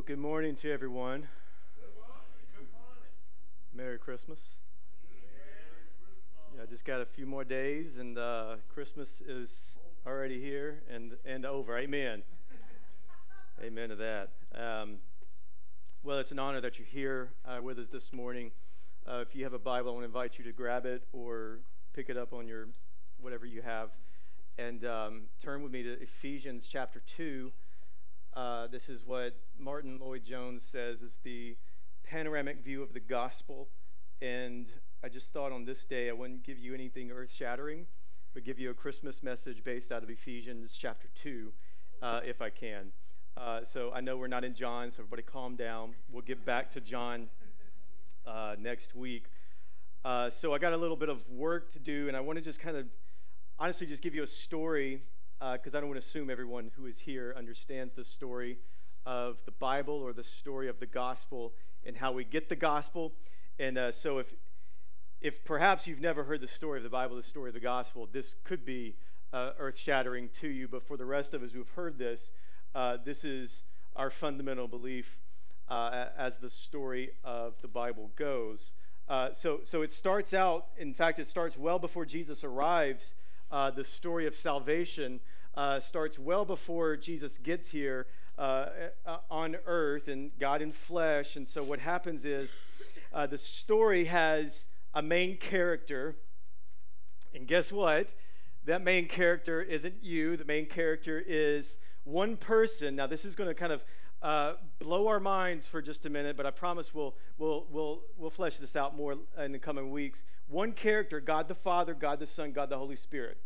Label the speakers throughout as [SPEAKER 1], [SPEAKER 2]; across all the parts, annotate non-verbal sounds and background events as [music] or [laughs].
[SPEAKER 1] Well, good morning to everyone. Merry Christmas. Yeah, I just got a few more days, and uh, Christmas is already here and, and over. Amen. Amen to that. Um, well, it's an honor that you're here uh, with us this morning. Uh, if you have a Bible, I want to invite you to grab it or pick it up on your whatever you have, and um, turn with me to Ephesians chapter two. Uh, this is what Martyn Lloyd-Jones says is the panoramic view of the gospel. And I just thought on this day I wouldn't give you anything earth shattering, but give you a Christmas message based out of Ephesians chapter 2, uh, if I can. Uh, so I know we're not in John, so everybody calm down. We'll get back to John uh, next week. Uh, so I got a little bit of work to do, and I want to just kind of honestly just give you a story because uh, I don't want to assume everyone who is here understands this story of the Bible or the story of the gospel and how we get the gospel. And uh, so, if if perhaps you've never heard the story of the Bible, the story of the gospel, this could be uh, earth shattering to you. But for the rest of us who've heard this, uh, this is our fundamental belief uh, as the story of the Bible goes. Uh, so, so it starts out, in fact, it starts well before Jesus arrives uh, the story of salvation starts well before Jesus gets here uh, uh, on earth and God in flesh. And so what happens is uh, the story has a main character. And guess what? That main character isn't you. The main character is one person. Now, this is going to kind of uh, blow our minds for just a minute, but I promise we'll, we'll, we'll, we'll flesh this out more in the coming weeks. One character God the Father, God the Son, God the Holy Spirit.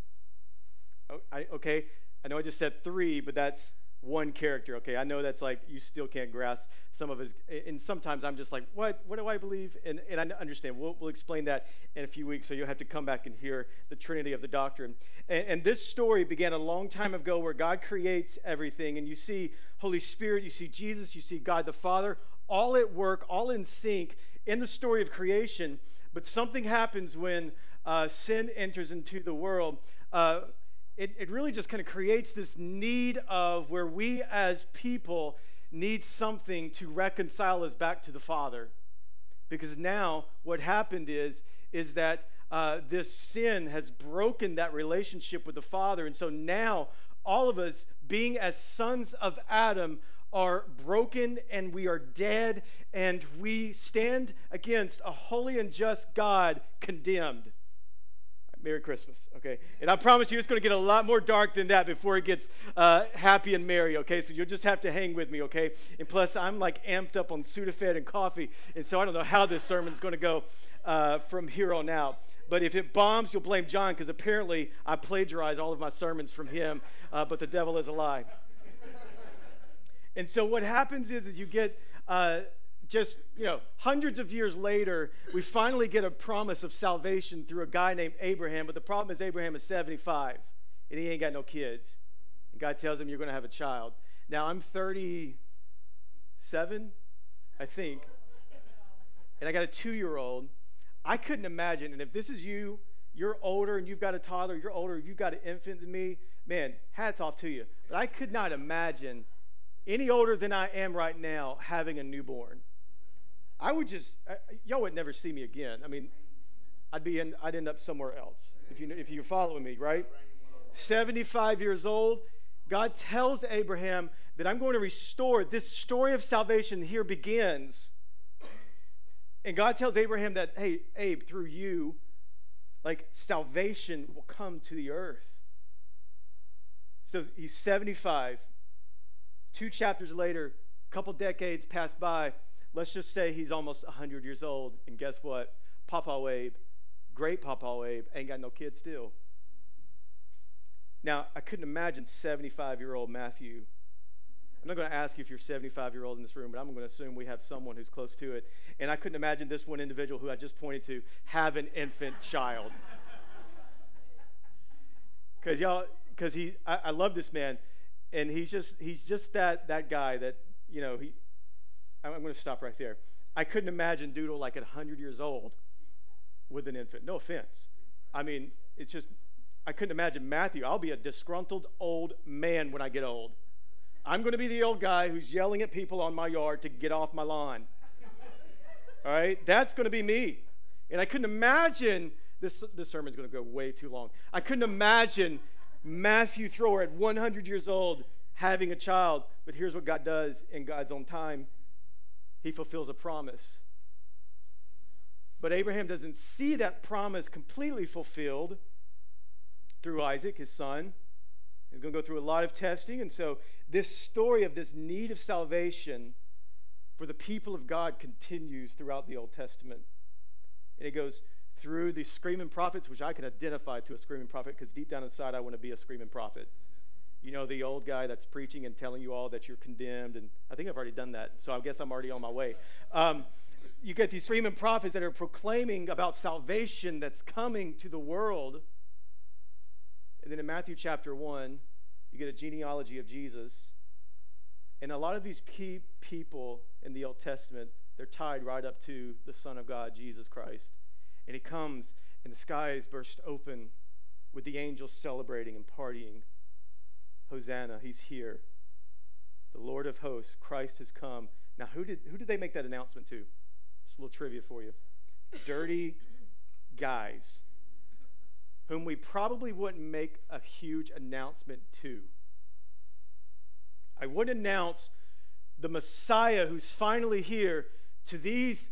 [SPEAKER 1] Oh, okay, I know I just said three, but that's one character. Okay, I know that's like you still can't grasp some of his, and sometimes I'm just like, what? What do I believe? And, and I understand. We'll, we'll explain that in a few weeks, so you'll have to come back and hear the Trinity of the doctrine. And, and this story began a long time ago, where God creates everything, and you see Holy Spirit, you see Jesus, you see God the Father, all at work, all in sync in the story of creation. But something happens when uh, sin enters into the world. Uh, it, it really just kind of creates this need of where we as people need something to reconcile us back to the Father. Because now what happened is, is that uh, this sin has broken that relationship with the Father. And so now all of us, being as sons of Adam, are broken and we are dead and we stand against a holy and just God condemned. Merry Christmas, okay? And I promise you it's going to get a lot more dark than that before it gets uh, happy and merry, okay? So you'll just have to hang with me, okay? And plus, I'm like amped up on Sudafed and coffee, and so I don't know how this sermon is going to go uh, from here on out. But if it bombs, you'll blame John because apparently I plagiarize all of my sermons from him, uh, but the devil is a lie. and so what happens is, is you get uh, just, you know, hundreds of years later, we finally get a promise of salvation through a guy named Abraham. But the problem is, Abraham is 75 and he ain't got no kids. And God tells him, You're going to have a child. Now, I'm 37, I think, and I got a two year old. I couldn't imagine, and if this is you, you're older and you've got a toddler, you're older, you've got an infant than me, man, hats off to you. But I could not imagine any older than I am right now having a newborn. I would just, I, y'all would never see me again. I mean, I'd be in, I'd end up somewhere else if you if you're following me, right? 75 years old, God tells Abraham that I'm going to restore this story of salvation here begins. And God tells Abraham that, hey, Abe, through you, like salvation will come to the earth. So he's 75. Two chapters later, a couple decades pass by. Let's just say he's almost 100 years old. And guess what? Papa Abe, great Papa Abe, ain't got no kids still. Now, I couldn't imagine 75 year old Matthew. I'm not going to ask you if you're 75 year old in this room, but I'm going to assume we have someone who's close to it. And I couldn't imagine this one individual who I just pointed to have an infant child. [laughs] Because y'all, because he, I, I love this man, and he's just he's just that that guy that you know he I'm going to stop right there. I couldn't imagine Doodle like at 100 years old with an infant. No offense. I mean, it's just, I couldn't imagine Matthew. I'll be a disgruntled old man when I get old. I'm going to be the old guy who's yelling at people on my yard to get off my lawn. All right? That's going to be me. And I couldn't imagine this, this sermon's going to go way too long. I couldn't imagine Matthew Thrower at 100 years old having a child. But here's what God does in God's own time He fulfills a promise. But Abraham doesn't see that promise completely fulfilled through Isaac, his son. He's going to go through a lot of testing. And so, this story of this need of salvation for the people of God continues throughout the Old Testament. And it goes through the screaming prophets, which I can identify to a screaming prophet because deep down inside I want to be a screaming prophet. You know, the old guy that's preaching and telling you all that you're condemned. And I think I've already done that, so I guess I'm already on my way. Um, you get these screaming prophets that are proclaiming about salvation that's coming to the world. And then in Matthew chapter 1, you get a genealogy of Jesus. And a lot of these pe- people in the Old Testament, they're tied right up to the Son of God, Jesus Christ. And he comes, and the skies burst open with the angels celebrating and partying. Hosanna, he's here. The Lord of hosts, Christ has come. Now, who did, who did they make that announcement to? Just a little trivia for you. Dirty guys whom we probably wouldn't make a huge announcement to. I wouldn't announce the Messiah who's finally here to these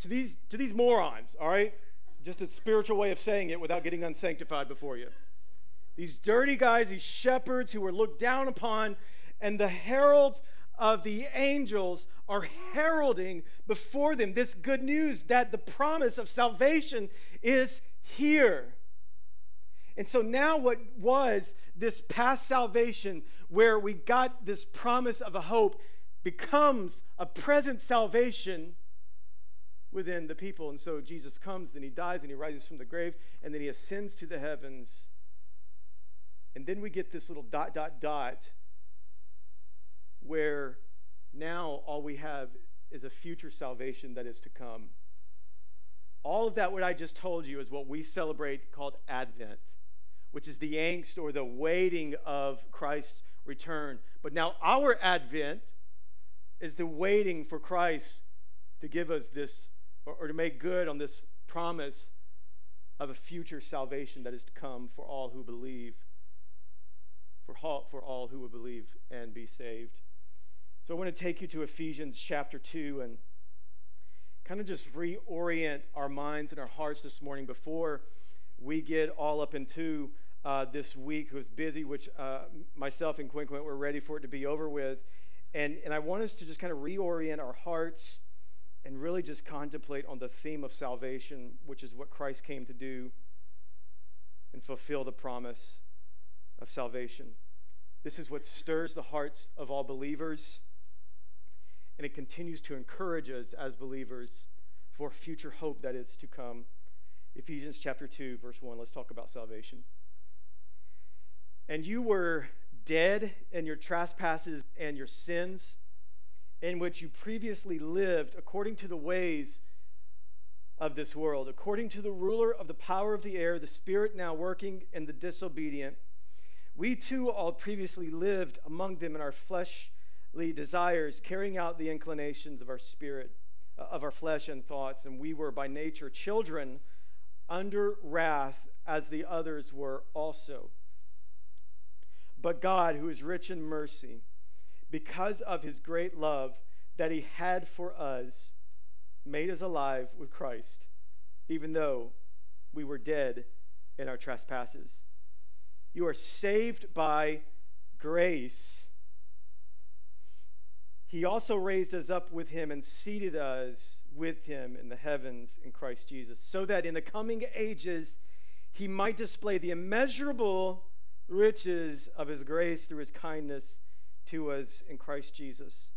[SPEAKER 1] to these to these morons, all right? Just a spiritual way of saying it without getting unsanctified before you. These dirty guys, these shepherds who were looked down upon, and the heralds of the angels are heralding before them this good news that the promise of salvation is here. And so now, what was this past salvation, where we got this promise of a hope, becomes a present salvation within the people. And so Jesus comes, then he dies, and he rises from the grave, and then he ascends to the heavens. And then we get this little dot, dot, dot where now all we have is a future salvation that is to come. All of that, what I just told you, is what we celebrate called Advent, which is the angst or the waiting of Christ's return. But now our Advent is the waiting for Christ to give us this or, or to make good on this promise of a future salvation that is to come for all who believe, for all, for all who will believe and be saved. So I want to take you to Ephesians chapter 2 and kind of just reorient our minds and our hearts this morning before we get all up into uh, this week was busy, which uh, myself and Quinn Quinn were ready for it to be over with. And, and I want us to just kind of reorient our hearts and really just contemplate on the theme of salvation, which is what Christ came to do and fulfill the promise of salvation. This is what stirs the hearts of all believers and it continues to encourage us as believers for future hope that is to come. Ephesians chapter 2, verse 1. Let's talk about salvation. And you were dead in your trespasses and your sins, in which you previously lived according to the ways of this world, according to the ruler of the power of the air, the spirit now working in the disobedient. We too all previously lived among them in our fleshly desires, carrying out the inclinations of our spirit, uh, of our flesh and thoughts. And we were by nature children under wrath as the others were also. But God, who is rich in mercy, because of his great love that he had for us, made us alive with Christ, even though we were dead in our trespasses. You are saved by grace he also raised us up with him and seated us with him in the heavens in Christ Jesus, so that in the coming ages he might display the immeasurable riches of his grace through his kindness to us in Christ Jesus.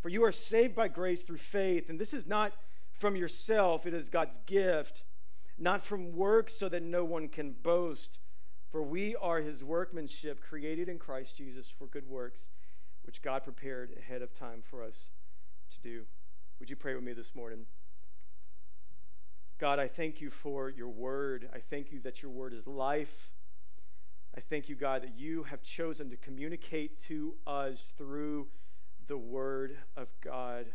[SPEAKER 1] For you are saved by grace through faith, and this is not from yourself, it is God's gift, not from works, so that no one can boast. For we are his workmanship, created in Christ Jesus for good works which God prepared ahead of time for us to do. Would you pray with me this morning? God, I thank you for your word. I thank you that your word is life. I thank you, God, that you have chosen to communicate to us through the Word of God.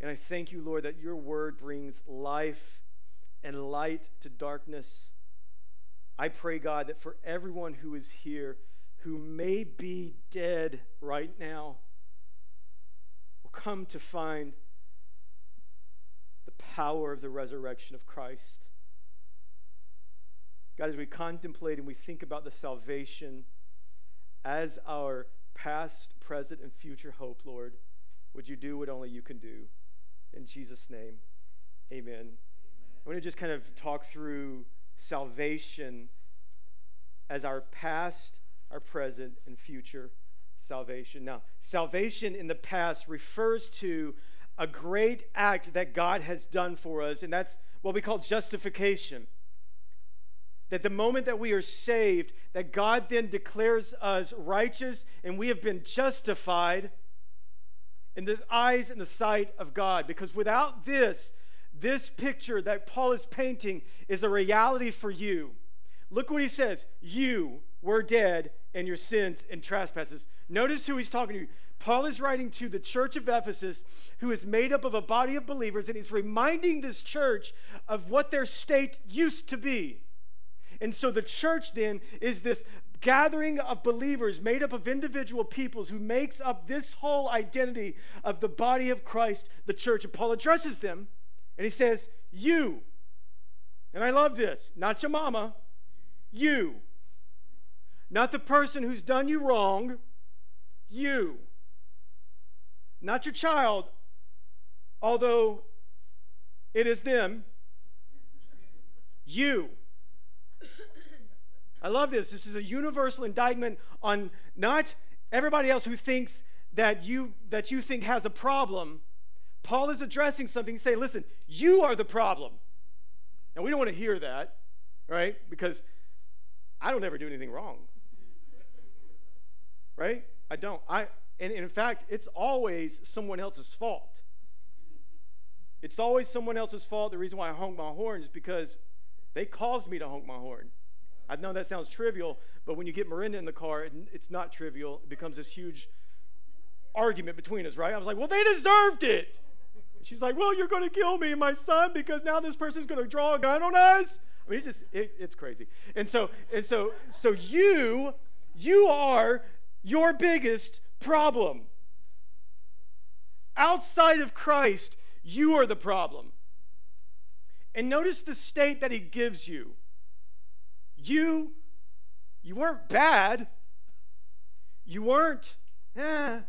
[SPEAKER 1] And I thank you, Lord, that your Word brings life and light to darkness. I pray, God, that for everyone who is here who may be dead right now will come to find the power of the resurrection of Christ. God, as we contemplate and we think about the salvation as our past, present, and future hope, Lord, would you do what only you can do? In Jesus' name, amen. amen. I want to just kind of talk through salvation as our past, our present, and future salvation. Now, salvation in the past refers to a great act that God has done for us, and that's what we call justification. That the moment that we are saved, that God then declares us righteous and we have been justified in the eyes and the sight of God. Because without this, this picture that Paul is painting is a reality for you. Look what he says You were dead in your sins and trespasses. Notice who he's talking to. Paul is writing to the church of Ephesus, who is made up of a body of believers, and he's reminding this church of what their state used to be. And so the church then is this gathering of believers made up of individual peoples who makes up this whole identity of the body of Christ, the church. And Paul addresses them and he says, You. And I love this, not your mama, you. Not the person who's done you wrong, you. Not your child, although it is them, you. I love this. This is a universal indictment on not everybody else who thinks that you that you think has a problem. Paul is addressing something saying, listen, you are the problem. Now we don't want to hear that, right? Because I don't ever do anything wrong. right? I don't. I and in fact, it's always someone else's fault. It's always someone else's fault. The reason why I honk my horn is because they caused me to honk my horn. I know that sounds trivial, but when you get Miranda in the car, it's not trivial. It becomes this huge argument between us, right? I was like, well, they deserved it. She's like, well, you're going to kill me my son because now this person's going to draw a gun on us. I mean, it's just, it, it's crazy. And so, and so, so you, you are your biggest problem. Outside of Christ, you are the problem. And notice the state that he gives you. You, you weren't bad. You weren't, eh.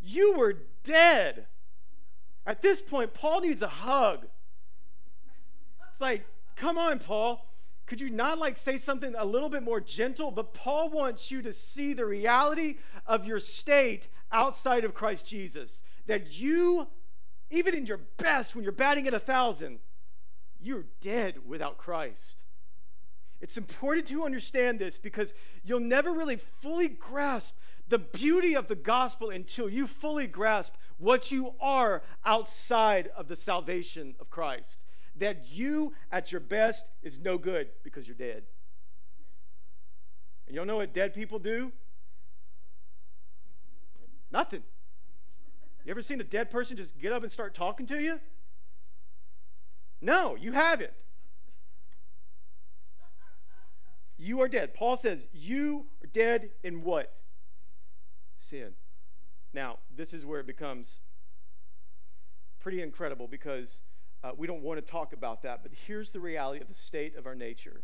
[SPEAKER 1] You were dead. At this point, Paul needs a hug. It's like, come on, Paul. Could you not like say something a little bit more gentle? But Paul wants you to see the reality of your state outside of Christ Jesus. That you, even in your best, when you're batting at a thousand, you're dead without Christ. It's important to understand this because you'll never really fully grasp the beauty of the gospel until you fully grasp what you are outside of the salvation of Christ that you at your best is no good because you're dead. And you know what dead people do? Nothing. You ever seen a dead person just get up and start talking to you? No, you haven't. You are dead. Paul says, You are dead in what? Sin. Now, this is where it becomes pretty incredible because uh, we don't want to talk about that, but here's the reality of the state of our nature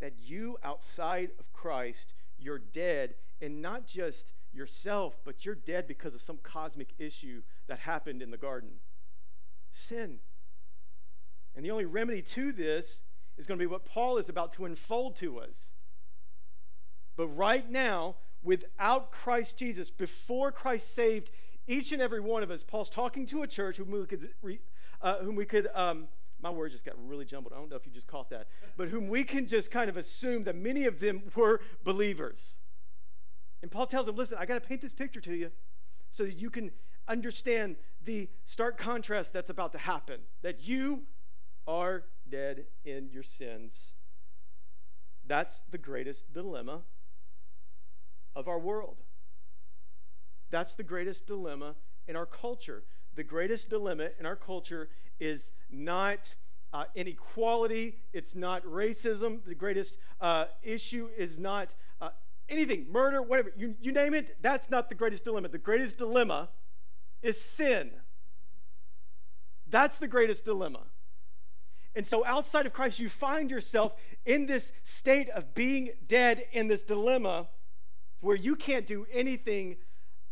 [SPEAKER 1] that you, outside of Christ, you're dead, and not just yourself, but you're dead because of some cosmic issue that happened in the garden sin. And the only remedy to this is going to be what Paul is about to unfold to us. But right now, without Christ Jesus, before Christ saved each and every one of us, Paul's talking to a church whom we could, uh, whom we could um, my words just got really jumbled. I don't know if you just caught that, but whom we can just kind of assume that many of them were believers. And Paul tells them, listen, I got to paint this picture to you so that you can understand the stark contrast that's about to happen. That you are dead in your sins. That's the greatest dilemma of our world. That's the greatest dilemma in our culture. The greatest dilemma in our culture is not uh, inequality, it's not racism. The greatest uh, issue is not uh, anything, murder, whatever. You, you name it, that's not the greatest dilemma. The greatest dilemma is sin. That's the greatest dilemma. And so, outside of Christ, you find yourself in this state of being dead in this dilemma where you can't do anything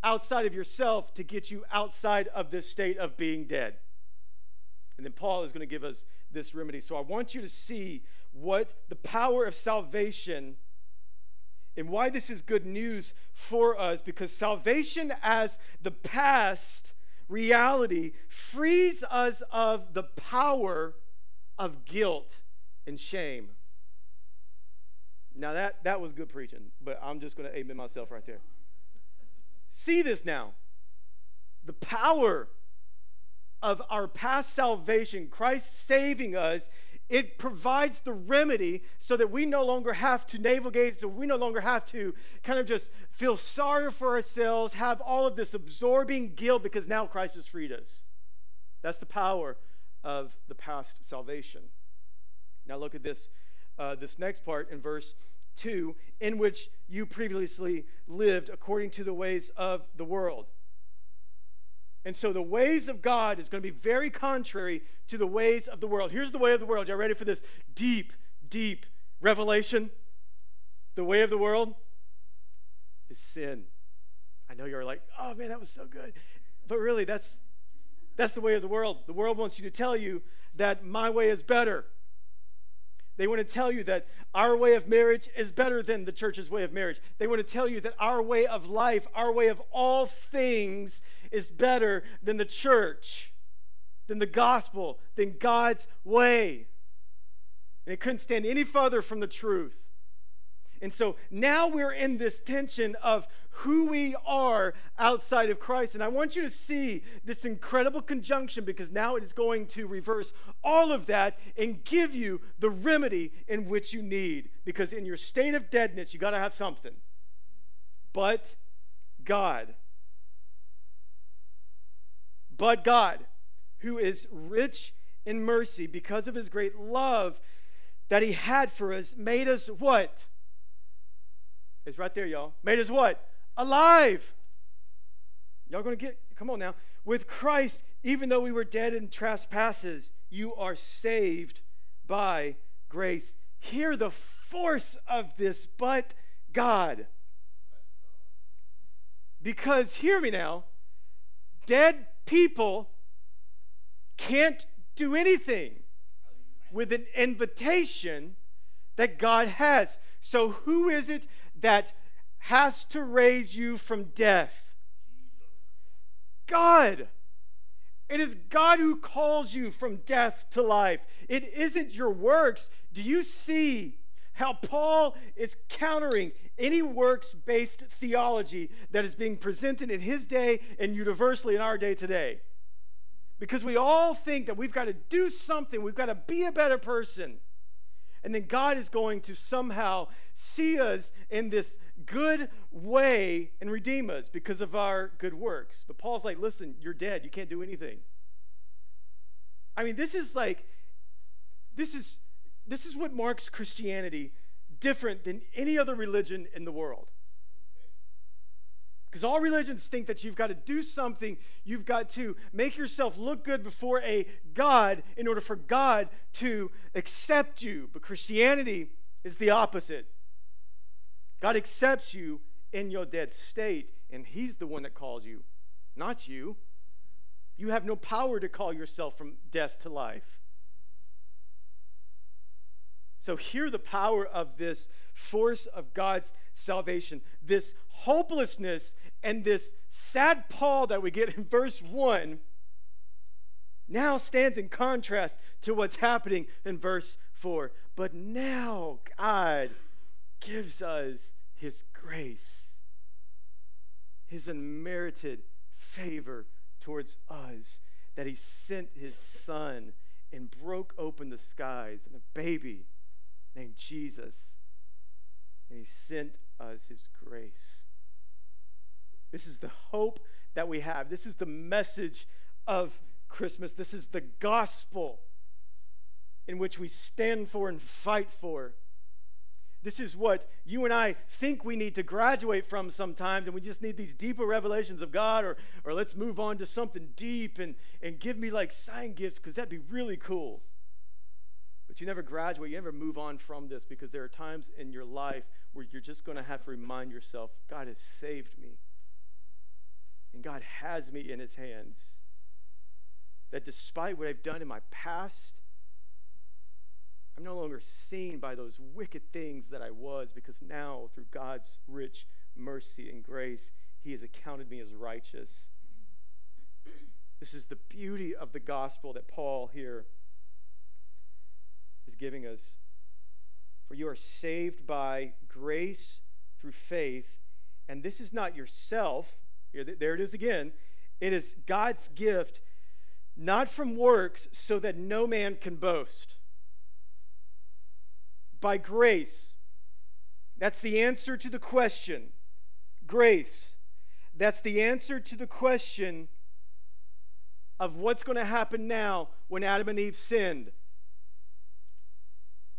[SPEAKER 1] outside of yourself to get you outside of this state of being dead. And then Paul is going to give us this remedy. So, I want you to see what the power of salvation and why this is good news for us because salvation as the past reality frees us of the power of guilt and shame. Now, that, that was good preaching, but I'm just going to amen myself right there. See this now. The power of our past salvation, Christ saving us, it provides the remedy so that we no longer have to navigate, so we no longer have to kind of just feel sorry for ourselves, have all of this absorbing guilt because now Christ has freed us. That's the power of the past salvation. Now look at this, uh, this next part in verse 2 in which you previously lived according to the ways of the world. And so the ways of God is going to be very contrary to the ways of the world. Here's the way of the world. Y'all ready for this deep, deep revelation? The way of the world is sin. I know you're like, oh man, that was so good. But really, that's that's the way of the world. The world wants you to tell you that my way is better. They want to tell you that our way of marriage is better than the church's way of marriage. They want to tell you that our way of life, our way of all things, is better than the church, than the gospel, than God's way. And it couldn't stand any further from the truth. And so now we're in this tension of who we are outside of Christ. And I want you to see this incredible conjunction because now it is going to reverse all of that and give you the remedy in which you need. Because in your state of deadness, you got to have something. But God. But God, who is rich in mercy because of his great love that he had for us, made us what? It's right there, y'all. Made us what? Alive. Y'all gonna get, come on now. With Christ, even though we were dead in trespasses, you are saved by grace. Hear the force of this, but God. Because, hear me now, dead people can't do anything with an invitation that God has. So, who is it that has to raise you from death. God. It is God who calls you from death to life. It isn't your works. Do you see how Paul is countering any works based theology that is being presented in his day and universally in our day today? Because we all think that we've got to do something, we've got to be a better person. And then God is going to somehow see us in this good way and redeem us because of our good works. But Paul's like, listen, you're dead. You can't do anything. I mean, this is like, this is this is what marks Christianity different than any other religion in the world. Because all religions think that you've got to do something, you've got to make yourself look good before a God in order for God to accept you. But Christianity is the opposite. God accepts you in your dead state, and He's the one that calls you, not you. You have no power to call yourself from death to life. So, hear the power of this force of God's salvation, this hopelessness and this sad Paul that we get in verse 1 now stands in contrast to what's happening in verse 4. But now God gives us his grace, his unmerited favor towards us, that he sent his son and broke open the skies, and a baby named Jesus and he sent us his grace. This is the hope that we have. This is the message of Christmas. This is the gospel in which we stand for and fight for. This is what you and I think we need to graduate from sometimes, and we just need these deeper revelations of God, or, or let's move on to something deep and, and give me like sign gifts because that'd be really cool. But you never graduate, you never move on from this because there are times in your life where you're just going to have to remind yourself God has saved me, and God has me in his hands. That despite what I've done in my past, I'm no longer seen by those wicked things that I was because now, through God's rich mercy and grace, He has accounted me as righteous. This is the beauty of the gospel that Paul here giving us. For you are saved by grace through faith, and this is not yourself. Here, there it is again. It is God's gift, not from works, so that no man can boast by grace. That's the answer to the question. Grace. That's the answer to the question of what's going to happen now when Adam and Eve sinned.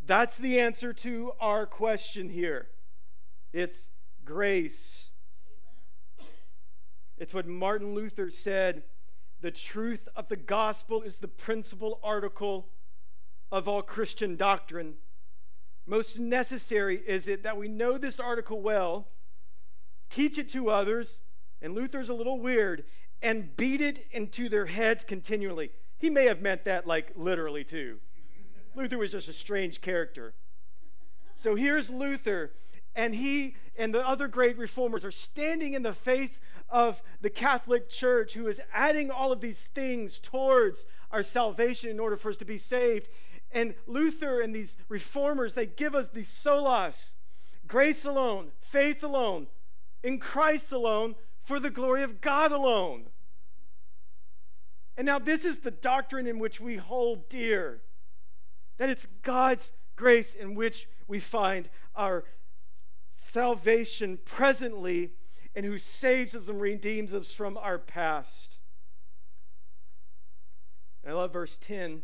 [SPEAKER 1] That's the answer to our question here. It's grace. It's what Martin Luther said the truth of the gospel is the principal article of all Christian doctrine. Most necessary is it that we know this article well, teach it to others, and Luther's a little weird, and beat it into their heads continually. He may have meant that like literally too. Luther was just a strange character. So here's Luther, and he and the other great reformers are standing in the face of the Catholic Church, who is adding all of these things towards our salvation in order for us to be saved. And Luther and these reformers, they give us the solas grace alone, faith alone, in Christ alone, for the glory of God alone. And now, this is the doctrine in which we hold dear that it's God's grace in which we find our salvation presently and who saves us and redeems us from our past. And I love verse 10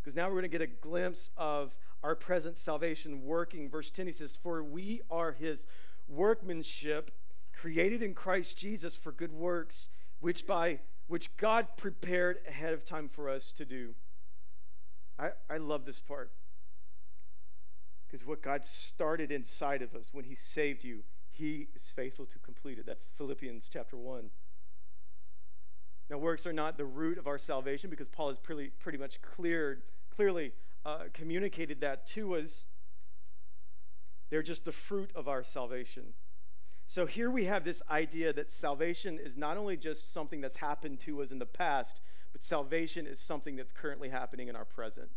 [SPEAKER 1] because now we're going to get a glimpse of our present salvation working. Verse 10, he says, For we are his workmanship, created in Christ Jesus for good works, which by which God prepared ahead of time for us to do. I, I love this part. Because what God started inside of us when he saved you, he is faithful to complete it. That's Philippians chapter 1. Now, works are not the root of our salvation because Paul has pretty, pretty much cleared, clearly uh, communicated that to us. They're just the fruit of our salvation. So here we have this idea that salvation is not only just something that's happened to us in the past, but salvation is something that's currently happening in our present.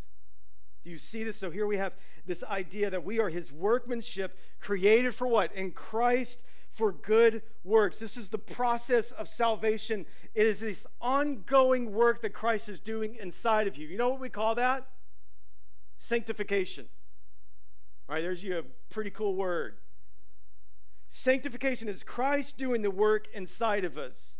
[SPEAKER 1] Do you see this? So here we have this idea that we are his workmanship created for what? In Christ for good works. This is the process of salvation. It is this ongoing work that Christ is doing inside of you. You know what we call that? Sanctification. All right, there's you a pretty cool word. Sanctification is Christ doing the work inside of us.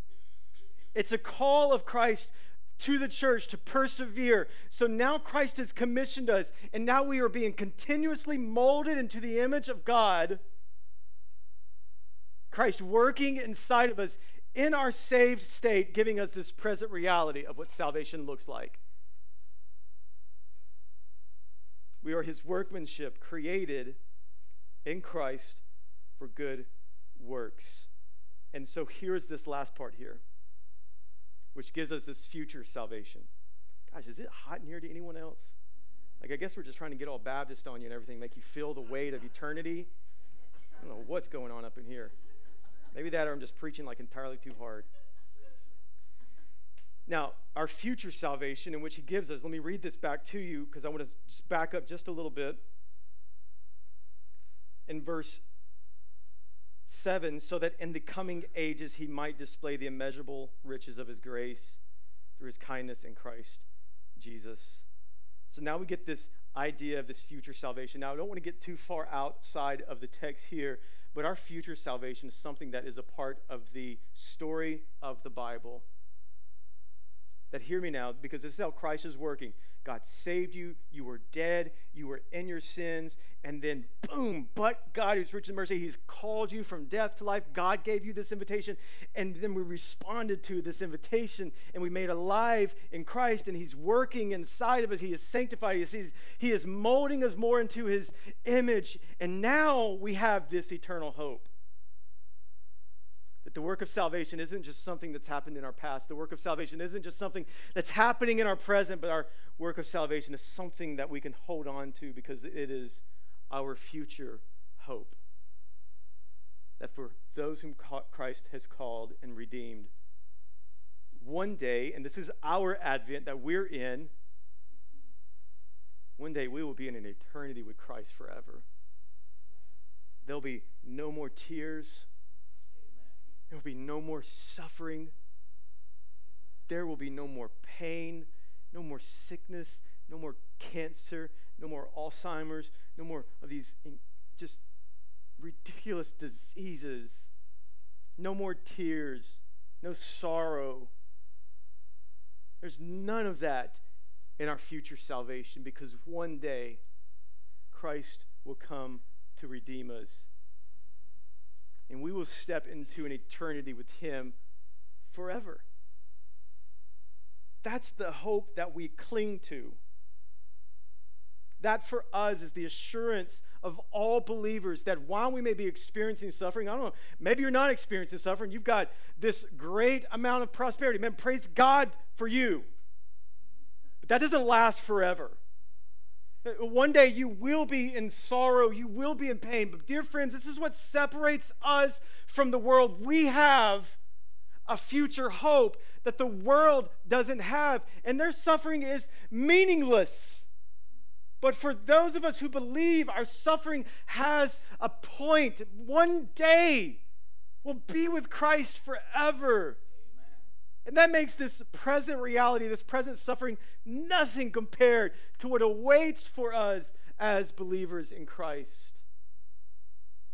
[SPEAKER 1] It's a call of Christ to the church to persevere. So now Christ has commissioned us, and now we are being continuously molded into the image of God Christ working inside of us in our saved state, giving us this present reality of what salvation looks like. We are his workmanship, created in Christ for good works. And so here's this last part here, which gives us this future salvation. Gosh, is it hot in here to anyone else? Like, I guess we're just trying to get all Baptist on you and everything, make you feel the weight of eternity. I don't know what's going on up in here. Maybe that or I'm just preaching like entirely too hard. Now, our future salvation in which he gives us, let me read this back to you because I want to back up just a little bit. In verse 7, so that in the coming ages he might display the immeasurable riches of his grace through his kindness in Christ Jesus. So now we get this idea of this future salvation. Now, I don't want to get too far outside of the text here, but our future salvation is something that is a part of the story of the Bible that hear me now because this is how Christ is working. God saved you, you were dead, you were in your sins, and then boom, but God who's rich in mercy, He's called you from death to life. God gave you this invitation, and then we responded to this invitation and we made alive in Christ, and He's working inside of us. He is sanctified, He is, he is molding us more into His image, and now we have this eternal hope. That the work of salvation isn't just something that's happened in our past. The work of salvation isn't just something that's happening in our present, but our work of salvation is something that we can hold on to because it is our future hope. That for those whom Christ has called and redeemed, one day, and this is our advent that we're in, one day we will be in an eternity with Christ forever. There'll be no more tears there will be no more suffering. There will be no more pain, no more sickness, no more cancer, no more Alzheimer's, no more of these just ridiculous diseases. No more tears, no sorrow. There's none of that in our future salvation because one day Christ will come to redeem us and we will step into an eternity with Him forever. That's the hope that we cling to. That for us is the assurance of all believers that while we may be experiencing suffering, I don't know, maybe you're not experiencing suffering, you've got this great amount of prosperity. Man, praise God for you. But that doesn't last forever. One day you will be in sorrow, you will be in pain. But, dear friends, this is what separates us from the world. We have a future hope that the world doesn't have, and their suffering is meaningless. But for those of us who believe our suffering has a point, one day we'll be with Christ forever. And that makes this present reality, this present suffering, nothing compared to what awaits for us as believers in Christ.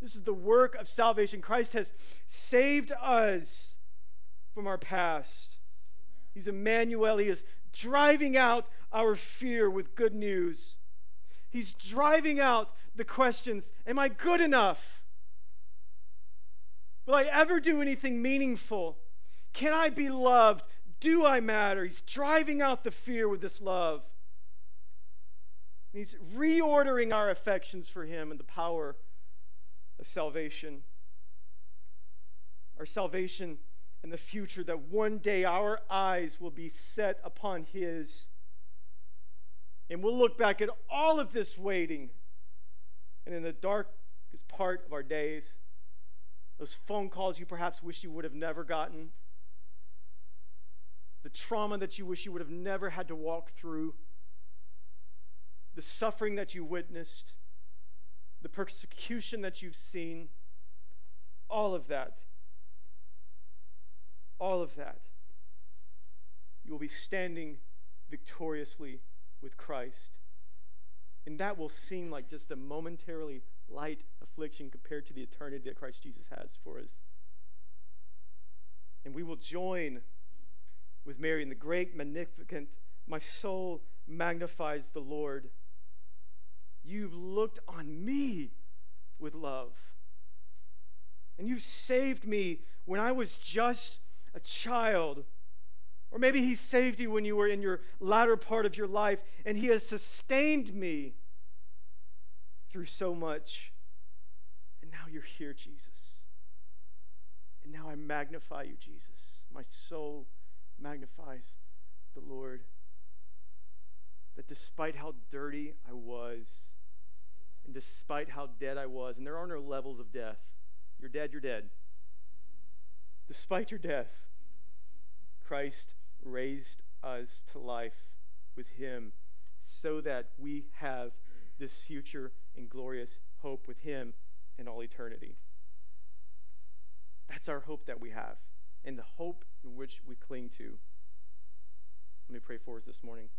[SPEAKER 1] This is the work of salvation. Christ has saved us from our past. He's Emmanuel. He is driving out our fear with good news. He's driving out the questions Am I good enough? Will I ever do anything meaningful? Can I be loved? Do I matter? He's driving out the fear with this love. He's reordering our affections for Him and the power of salvation. Our salvation in the future, that one day our eyes will be set upon His. And we'll look back at all of this waiting. And in the darkest part of our days, those phone calls you perhaps wish you would have never gotten the trauma that you wish you would have never had to walk through, the suffering that you witnessed, the persecution that you've seen, all of that, all of that, you will be standing victoriously with Christ. And that will seem like just a momentarily light affliction compared to the eternity that Christ Jesus has for us. And we will join with Mary in the great, Magnificat, my soul magnifies the Lord. You've looked on me with love. And you've saved me when I was just a child. Or maybe He saved you when you were in your latter part of your life, and He has sustained me through so much. And now you're here, Jesus. And now I magnify you, Jesus. My soul magnifies the Lord. That despite how dirty I was, and despite how dead I was, and there are no levels of death, you're dead, you're dead. Despite your death, Christ raised us to life with Him so that we have this future and glorious hope with Him in all eternity. That's our hope that we have and the hope in which we cling to. Let me pray for us this morning.